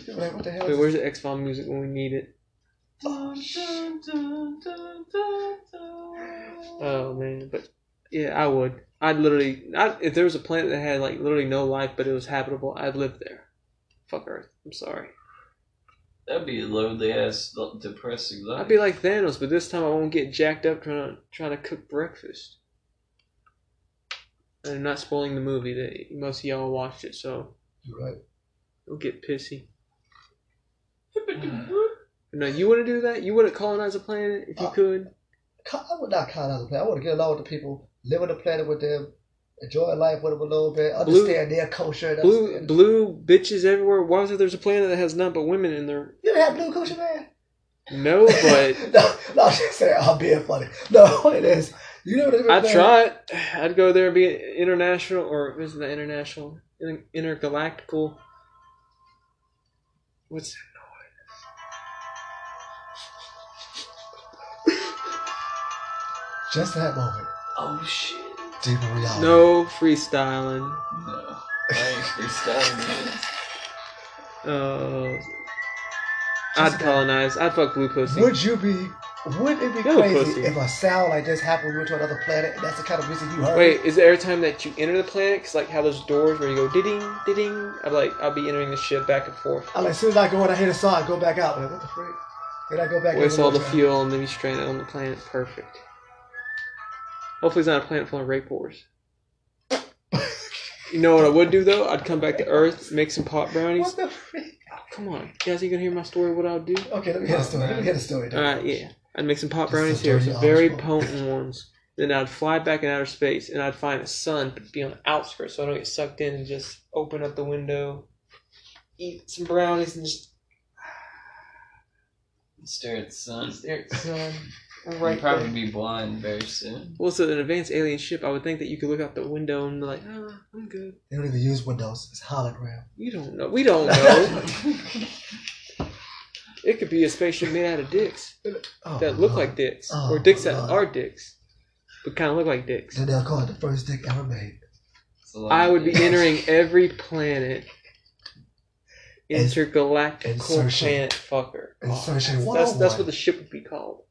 Like, what the hell? Wait, where's the X File music when we need it? Oh man, but yeah, I would. I'd literally. I'd, if there was a planet that had like literally no life, but it was habitable, I'd live there. Fuck Earth. I'm sorry. That'd be a lonely ass, depressing life. I'd be like Thanos, but this time I won't get jacked up trying to trying to cook breakfast. And I'm not spoiling the movie. That most of y'all watched it, so You're right. don't get pissy. No, you wouldn't do that. You wouldn't colonize a planet if you Uh, could. I would not colonize a planet. I want to get along with the people, live on the planet with them, enjoy life with them a little bit, understand their culture. Blue, understand- blue bitches everywhere. Why is it there's a planet that has none but women in there? You ever had blue culture, man? No, but no, no, I'm just saying, I'm being funny. No, it is. You know what I mean? I'd try it. I'd go there and be international, or isn't that international? Inter- intergalactical. What's that noise? Just that moment. Oh shit. Deeper reality. no freestyling? No. I ain't freestyling it. Uh, I'd colonize. I'd fuck blue pussy. Would you be? Would it be No, crazy pussy. if a sound like this happened when we went to another planet and that's the kind of music you heard? Wait, is it every time that you enter the planet? Cause like how those doors where you go ding ding. I'm like I'll be entering the ship back and forth. I like as soon as I go in, I hear the song, I go back out. Like, what the freak? Then I go back. in Waste all the time. fuel and then be stranded on the planet. Perfect. Hopefully, it's not a planet full of rape whores. You know what I would do though? I'd come back to Earth, make some pot brownies. What the freak? Come on, guys, you gonna hear my story? What I'll do? Okay, let me hear the story. Let me hear the story. All right, yeah. I'd make some pot brownies here, some very potent ones. Then I'd fly back in outer space, and I'd find a sun, but be on the outskirts, so I don't get sucked in, and just open up the window, eat some brownies, and just Stare at the sun. stare at the sun. I'm You'd probably there. be blind very soon. Well, so an advanced alien ship, I would think that you could look out the window and be like, oh, I'm good. They don't even use Windows. It's hologram. You don't know. We don't know. it could be a spaceship made out of dicks Oh, that look Lord. like dicks, Oh, or dicks that are dicks, but kind of look like dicks. Then they'll call it the first dick ever made. It's a lot I would be entering every planet. Ins- Intergalactical insertion. planet fucker. Oh, Insertion that's, that's, oh that's what the ship would be called.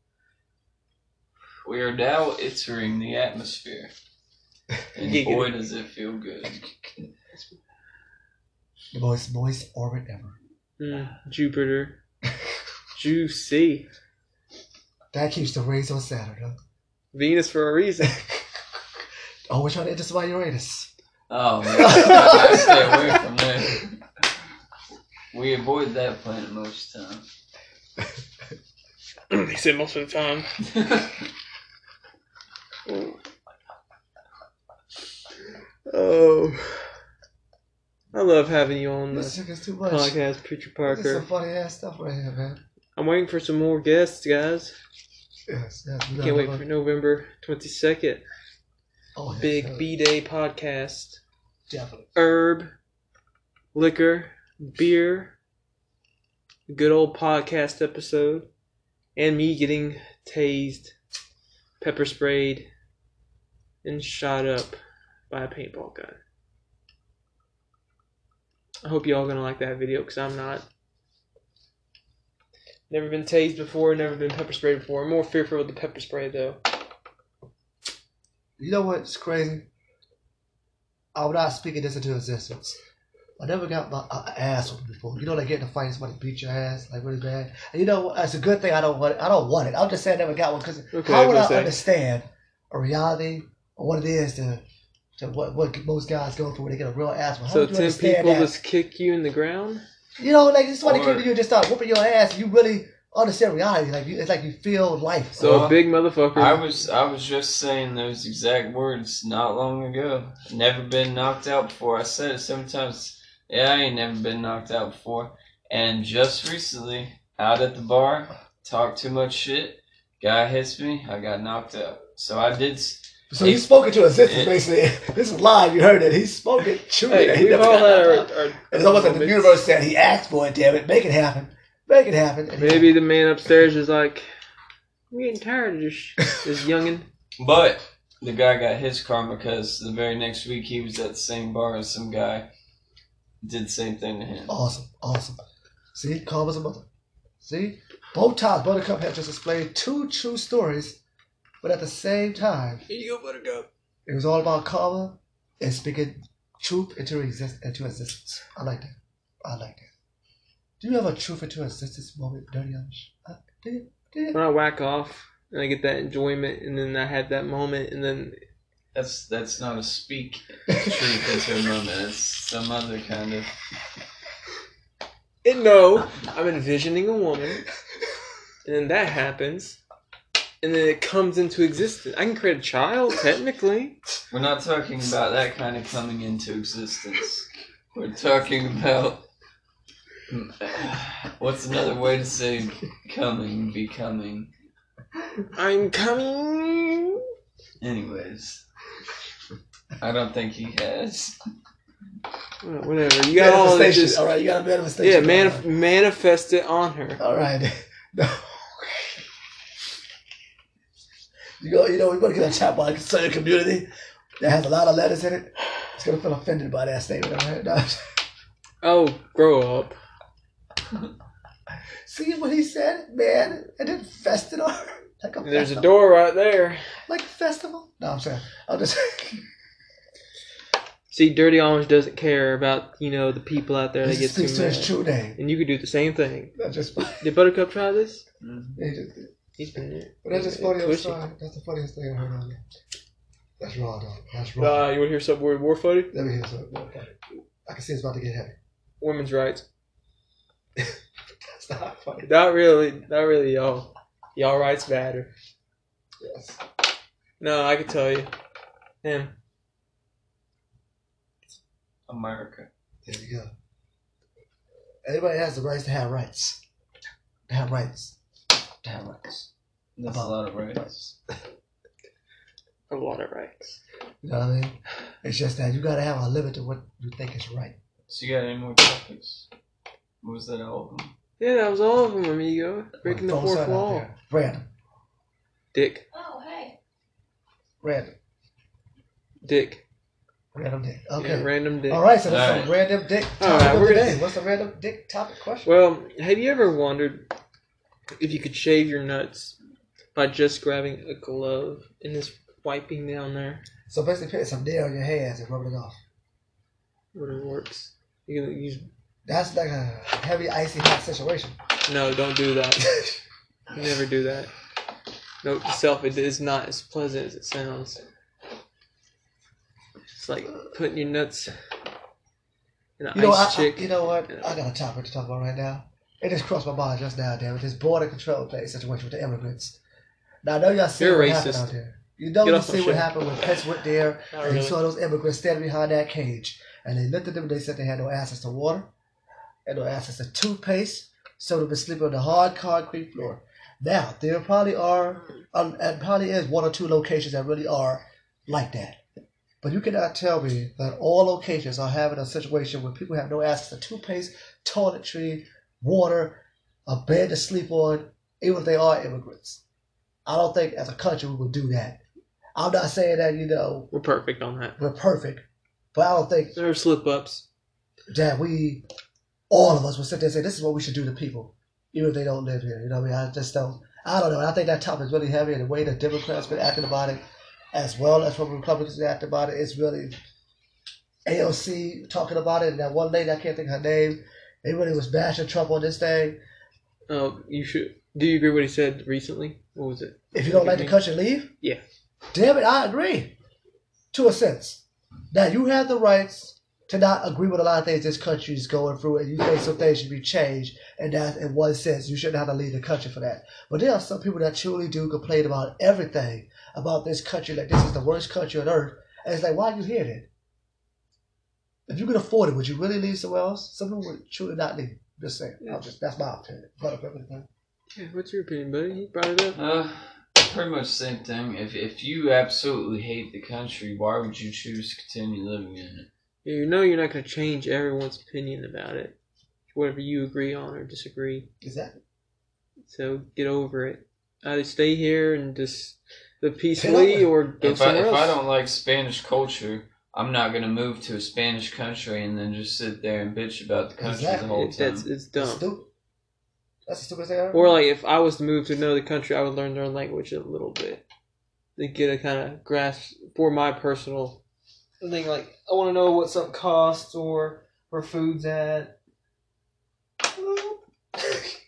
We are now entering the atmosphere. And boy, does it feel good. The most moist orbit ever. Mm, Jupiter. Juicy. That keeps the rays on Saturn, huh? Venus for a reason. Oh, we're trying to enter some Uranus. Oh man, I stay away from that. We avoid that planet most of the they say most of the time. the time. Oh. I love having you on This the shit too much. podcast, Preacher This is Parker. some funny ass stuff right here, man. I'm waiting for some more guests, guys. Yes, yes. we Can't wait got- for November 22nd. oh, yes, Big yes, B Day podcast. Definitely. Herb, liquor, beer, good old podcast episode, and me getting tased, pepper sprayed, and shot up by a paintball gun. I hope y'all gonna like that video because I'm not. Never been tased before, never been pepper sprayed before. I'm more fearful of the pepper spray though. You know what's crazy? I'm not speaking this into existence. I never got my uh, ass whooped before. You know, like getting a fight, somebody beat your ass like really bad. And you know, what? it's a good thing I don't want it. I don't want it. I'm just saying I never got one because Okay, how would I say. understand a reality or what it is to, to what, what most guys go through when they get a real ass? How So would ten people that? just kick you in the ground. You know, like somebody Or- came to you and just start whooping your ass. You really understand reality. Like you, it's like you feel life. So Well, a big motherfucker. I was I was just saying those exact words not long ago. Never been knocked out before. I said it seven times. Yeah, I ain't never been knocked out before. And just recently, out at the bar, talked too much shit. Guy hits me. I got knocked out. So I did. s- So he's spoken to existence, It- basically. This is live. You heard it. He's spoken truly. Hey, He we've never all got had our, knocked our It's almost like the universe said he asked for it. Damn it, make it happen. Make it happen. And he- Maybe the man upstairs is like, I'm getting tired of this, this youngin. But the guy got his karma because the very next week he was at the same bar as some guy did the same thing to him. Awesome, awesome. See, calm as a mother. See, both times Buttercup had just explained two true stories, but at the same time, Here you go, Buttercup. it was all about karma and speaking truth into exist into existence. I like that. I like that. Do you have a truth or to existence moment, Dirty Amish? Uh, do you? Do you? When I whack off and I get that enjoyment, and then I have that moment, and then That's that's not a speak truth into a moment. It's some other kind of. and no, I'm envisioning a woman, and then that happens, and then it comes into existence. I can create a child, technically. We're not talking about that kind of coming into existence. We're talking about. What's another way to say coming, becoming? I'm coming. Anyways, I don't think he has. Well, Whatever. You got all Manifestation. just All right, you got a manifestation. yeah, manif- manifest it on her. All right. No. You go. You know, we want to get a chat a certain community that has a lot of letters in it. It's gonna feel offended by that statement. Right? No. Oh, grow up. See what he said, man, and then fested on her like a There's a door right there. like a festival. No, I'm saying. I'm just. See, Dirty Amish doesn't care about you know the people out there that He get too speaks to his mad. true name. And you could do the same thing. That's just. Did Buttercup try this? He just He's been there. but that's just funny. I'm sorry. That's the funniest thing I've heard on there. That's raw, though. That's raw. Uh, you want to hear something more, more funny? Let me hear something. I can see it's about to get heavy. Women's rights. That's not funny. Not really. Not really, y'all. Y'all rights matter. Yes. No, I can tell you. Him. America. There you go. Everybody has the rights to have rights. To have rights. To have rights. That's a lot of rights. A lot of rights. You know what I mean? It's just that you gotta have a limit to what you think is right. So you got any more topics? What was that all of them? Yeah, that was all of them, amigo. Breaking the fourth wall. there. Random. Dick. Oh, hey. Random. Dick. Random dick. Yeah, Okay. random dick. All right, so that's All a right. random dick All topic right, of we're the gonna- day. What's the random dick topic question? Well, have you ever wondered if you could shave your nuts by just grabbing a glove and just wiping down there? So basically, put some nail on your hands and rub it off. What it works. You can use. That's like a heavy, icy, hot situation. No, don't do that. Never do that. Note to self: it is not as pleasant as it sounds. It's like putting your nuts in an You know, ice I- chick. you know what? I got a topic to talk about right now. It just crossed my mind just now, damn it. This border control thing situation with the immigrants. Now, I know y'all see You're what racist. happened out there. You know, Get you see what show. happened when Pence went there Not and you saw those immigrants standing behind that cage. And they looked at them and they said they had no access to water and no access to toothpaste. So they've been sleeping on the hard concrete floor. Now, there probably are, um, and probably is one or two locations that really are like that. But you cannot tell me that all locations are having a situation where people have no access to toothpaste, toiletry, water, a bed to sleep on, even if they are immigrants. I don't think as a country we would do that. I'm not saying that, you know, We're perfect on that. we're perfect, but I don't think There are slip ups. that we, all of us, would sit there and say, this is what we should do to people, even if they don't live here. You know what I mean? I just don't, I don't know. I think that topic is really heavy, and the way the Democrats been acting about it, as well as from Republicans been acting about it, it's really AOC talking about it, and that one lady, I can't think of her name, they really was bashing Trump on this thing. Oh, you should. Do you agree with what he said recently? What was it? If you don't like the country, leave. Yeah. Damn it, I agree. To a sense. Now you have the rights to not agree with a lot of things this country is going through, and you think some things should be changed. And that, in one sense, you shouldn't have to leave the country for that. But there are some people that truly do complain about everything about this country, like this is the worst country on earth. And it's like, why are you here then? If you could afford it, would you really leave somewhere else? Some people would truly not leave. Just saying. I'll just that's my opinion. Yeah, what's your opinion, buddy? You brought it up. Uh, pretty much the same thing. If if you absolutely hate the country, why would you choose to continue living in it? You know you're not going to change everyone's opinion about it. Whatever you agree on or disagree. exactly. So get over it. Either stay here and just live peacefully or go If I somewhere if else. I don't like Spanish culture, I'm not gonna move to a Spanish country and then just sit there and bitch about the country Exactly. the whole It- time. that's it's That's dumb. stupid. That's the stupidest thing I ever Or like if I was to move to another country, I would learn their language a little bit to get a kind of grasp for my personal thing. Like I want to know what something costs or where food's at.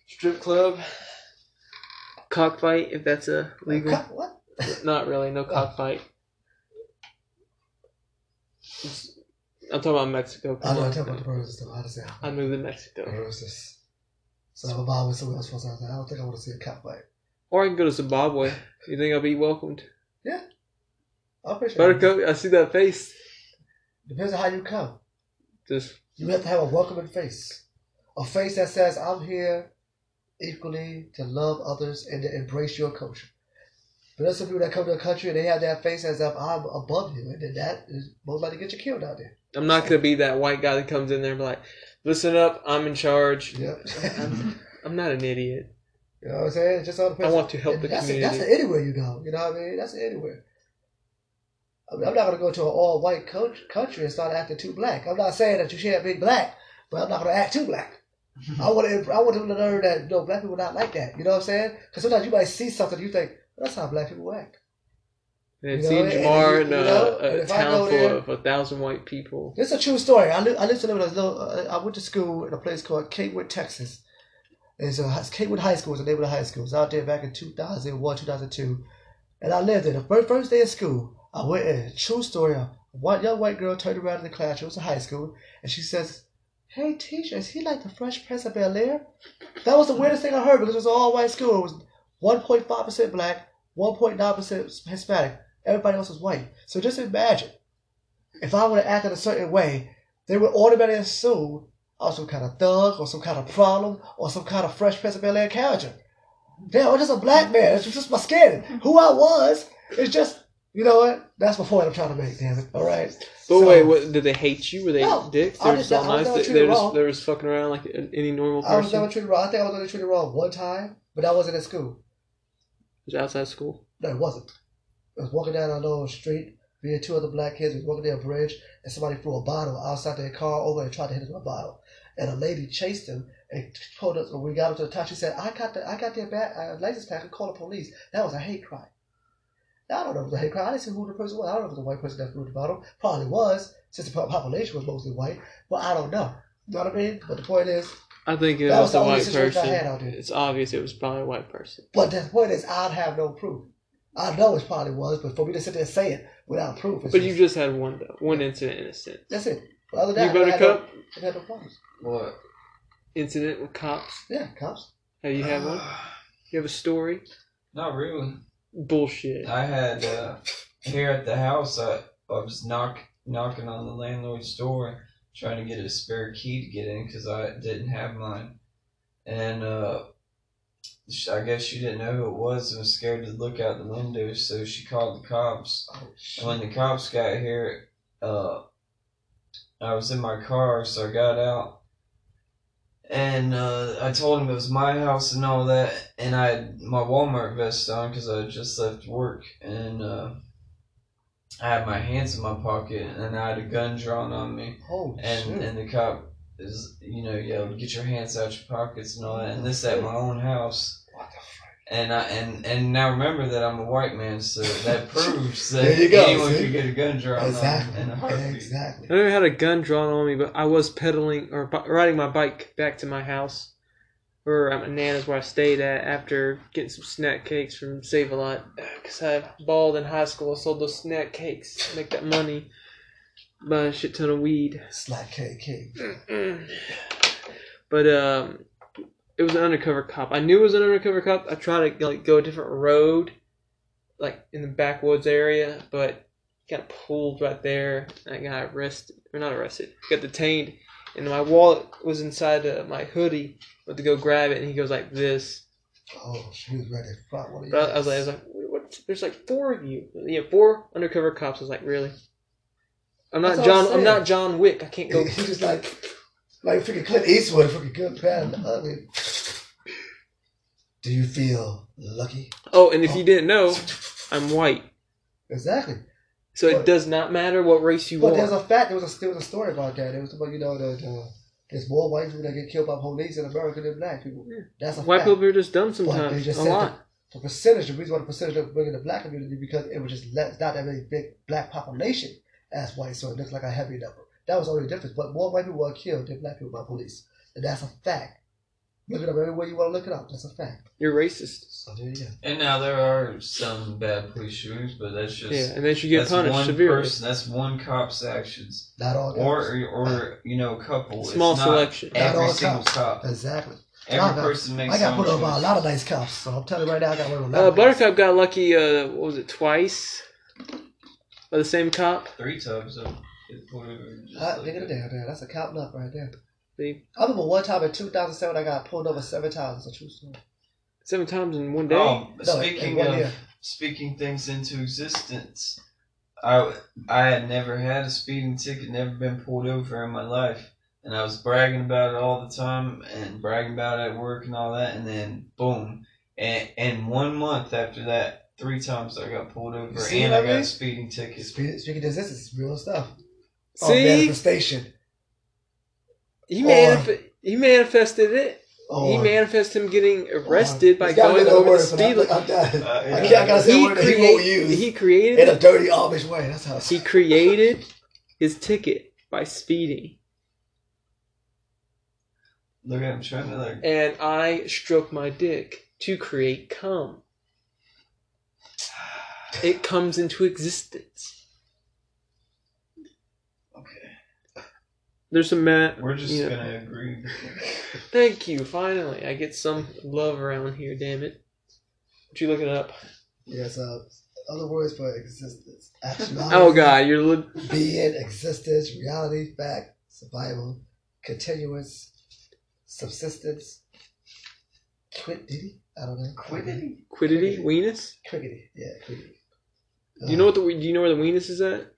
strip club, cockfight if that's a legal. What? Not really, no oh. cockfight. It's- I'm talking about Mexico. I know. on. Tell about the birds and stuff. I understand. I moved to Mexico, Birds is- So was somewhere else. I was like, I don't think I want to see a cockfight. or I can go to Zimbabwe. You think I'll be welcomed? Yeah. I'll. Buttercup, I see that face. Depends on how you come. Just You have to have a welcoming face. A face that says, I'm here equally to love others and to embrace your culture. But there's some people that come to a country and they have that face as if I'm above you, and then that is most likely to get you killed out there. I'm not gonna be that white guy that comes in there and be like, "Listen up, I'm in charge." Yeah. I'm, I'm not an idiot. You know what I'm saying? Just all depends. I want to help the that's community. that's anywhere you go. You know what I mean? That's anywhere. I'm not going to go to an all white country and start acting too black. I'm not saying that you can't be black, but I'm not going to act too black. I want to I want them to learn that no black people are not like that. You know what I'm saying? Because sometimes you might see something you think that's how black people act. And You know, Jamar in a, you know, a town full of a thousand white people. This is a true story. I, li- I in a little. Uh, I went to school in a place called Capewood, Texas. It's a Capewood High School. Is a the high school. It's out there back in 2001, 2002, and I lived there. The first, first day of school, I went in. True story. Uh, a white young white girl turned around in the class. It was a high school, and she says, "Hey, teacher, is he like the Fresh Prince of Bel Air?" That was the weirdest thing I heard because it was all white school. It was 1.5 percent black, 1.9 percent Hispanic. Everybody else was white. So just imagine if I would have acted a certain way, they would automatically assume I was some kind of thug or some kind of problem or some kind of fresh Prince of Bel Air character. Damn, I'm just a black man. It's just my skin. Who I was, is just, you know what? That's the point I'm trying to make, damn it. All right? But So, wait, what, did they hate you? Were they No, dicks? They were just- so nice. They, they were just they were just fucking around like any normal person. I was person. never treated wrong. I think I was only treated wrong one time, but that wasn't at school. It was outside school. No, it wasn't. I was walking down a little street. Me and two other black kids was walking down a bridge, and somebody threw a bottle outside their car over and tried to hit us with a bottle. And a lady chased him and told us when we got up to the top. She said, "I got the I got their back, uh, license plate. I could call the police." That was a hate crime. Now, I don't know if it was a hate crime. I didn't see who the person was. I don't know if it was a white person that threw the bottle. Probably was, since the population was mostly white. But I don't know. You know what I mean? But the point is, I think it That was, was the a white situation I person. had out there. It's obvious it was probably a white person. but the point is, I'd have no proof. I know it probably was, but for me to sit there and say it without proof, it's But just- you just had one though, one incident in a sense. That's it. But other than You that, I had no- Buttercup I had no problems. What? incident with cops. Yeah, cops. Have you had one? You have a story? Not really. Bullshit. I had uh, here at the house. I, I was knock knocking on the landlord's door, trying to get a spare key to get in because I didn't have mine, and uh, I guess she didn't know who it was and was scared to look out the window, so she called the cops. Oh, And when the cops got here, uh, I was in my car, so I got out. And uh, I told him it was my house and all that, and I had my Walmart vest on because I had just left work, and uh, I had my hands in my pocket, and I had a gun drawn on me, Holy and shit. and the cop is you know yelled, "Get your hands out your pockets" and all that, and this at my own house. What the frick? And I and and now remember that I'm a white man, so that proves that you go, anyone see? could get a gun drawn Exactly. on in a heartbeat. Exactly. I never had a gun drawn on me, but I was pedaling or riding my bike back to my house, or at my nana's where I stayed at after getting some snack cakes from Save a Lot. Cause I balled in high school, I sold those snack cakes, make that money, buy a shit ton of weed. Slack KK. Mm-mm. But um, it was an undercover cop. I knew it was an undercover cop. I tried to like go a different road, like in the backwoods area, but got pulled right there. I got arrested, or not arrested. Got detained, and my wallet was inside uh, my hoodie. Went to go grab it, and he goes like this. Oh, she was ready to fight one of you. But I was like, I was like, "Wait, what? There's like four of you. Yeah, four undercover cops. I was like, really? I'm not That's what I'm John. I'm not John Wick. I can't go. he just like, like freaking Clint Eastwood, freaking good, bad, and ugly. Do you feel lucky? Oh, and if you didn't know, I'm white. Exactly. So it does not matter what race you are. But there's a fact. There was a there was a story about that. It was about you know that uh, there's more white people that get killed by police in America than black people. Yeah. That's a White fact. people are just dumb But they sometimes. just A lot. the percentage, the reason why the percentage of bringing the black community because it was just less, not that many big black population as white, so it looks like a heavy number. That was the only difference. But more white people were killed than black people by police, and that's a fact. Look it up everywhere you want to look it up. That's a fact. You're racist. So there you go. And now there are some bad police shootings, but that's just Yeah, and then you get that's punished one severely. person. That's one cop's actions, Not all or cops. or you know, a couple. Small it's selection. Not Every all single cops. cop. Exactly. Every I got- person makes. I got their put own over by a lot of nice cops, so I'm telling you right now, I got one of Uh, Buttercup got lucky. Uh, what was it? Twice. By the same cop. Three times though. Get pulled over just Hot like that. there, there. That's a cop up right there. See, I remember one time in 2007, I got pulled over seven times. It's a true story. seven times in one oh, day. Oh, No, in speaking of year. speaking things into existence, I I had never had a speeding ticket, never been pulled over in my life, and I was bragging about it all the time and bragging about it at work and all that, and then boom, and and one month after that, three times I got pulled over and I I got a speeding ticket. Speaking, speaking of this, is real stuff. Oh, See, manifestation. he or- manif- he manifested it. Or, he manifested him getting arrested by There's gotta be going over word the speed limit. I'm. Uh, I, can't, I gotta say a He, word that he won't use he created in a dirty Amish way. That's how. he created his ticket by speeding, Look at him trying to like. and I stroke my dick to create cum. It comes into existence. There's some Matt. we're just you know- gonna agree. Thank you. Finally, I get some love around here. Damn it! What you looking up? Yes. Uh, other words for existence. Actuality. Oh God, you're li- Being, existence, reality, fact, survival, continuous, subsistence. Quiddity? I don't know. Quiddity? quiddity, weenus. Quiddity. Yeah, quiddity. Do you know what the do you know where the weenus is at?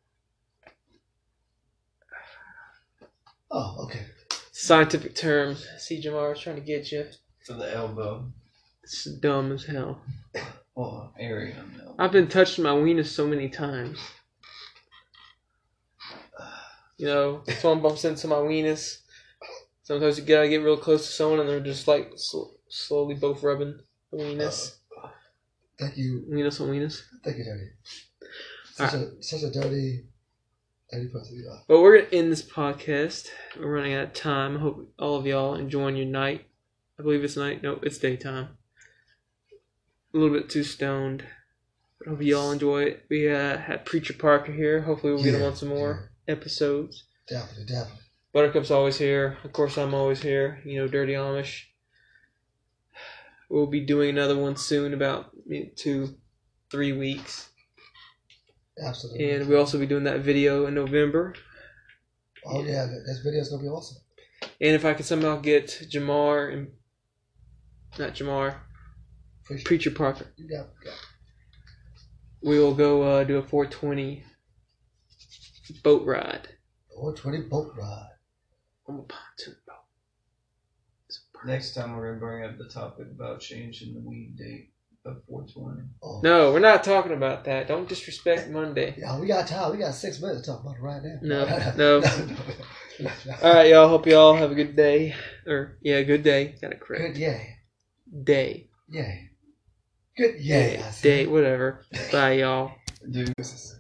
Oh, okay. Scientific term. See, Jamar was trying to get you. For the elbow. It's dumb as hell. Oh, area on the elbow. I've been touching my weenus so many times. You know, someone bumps into my weenus. Sometimes you gotta get real close to someone, and they're just like sl- slowly both rubbing the weenus. Thank you. Weenus on weenus. Thank you, Dirty. Such a such a dirty, dirty person you are. But we're gonna end this podcast. We're running out of time. I hope all of y'all enjoying your night. I believe it's night. No, it's daytime. A little bit too stoned. But hope y'all enjoy it. We uh, had Preacher Parker here. Hopefully we'll get him on some more episodes. Definitely, definitely. Buttercup's always here. Of course, I'm always here. You know, Dirty Amish. We'll be doing another one soon, about two, three weeks. Absolutely. And we'll also be doing that video in November. oh yeah, this video is gonna be awesome. And if I can somehow get Jamar and not Jamar, Appreciate Preacher Parker, you got, you got. we will go uh, do a 420 boat ride 420 boat ride. on a pontoon boat. Next time we're gonna bring up the topic about changing the weed date of 420. Oh. No, we're not talking about that. Don't disrespect Monday. Yeah, we got time. We got six minutes to talk about it right now. No, no. All right, y'all. Hope y'all have a good day. Or yeah, good day. Got it correct. Good yay. Day. Yay. Good yay. I said. Day. Whatever. Bye, y'all. Dude. This is-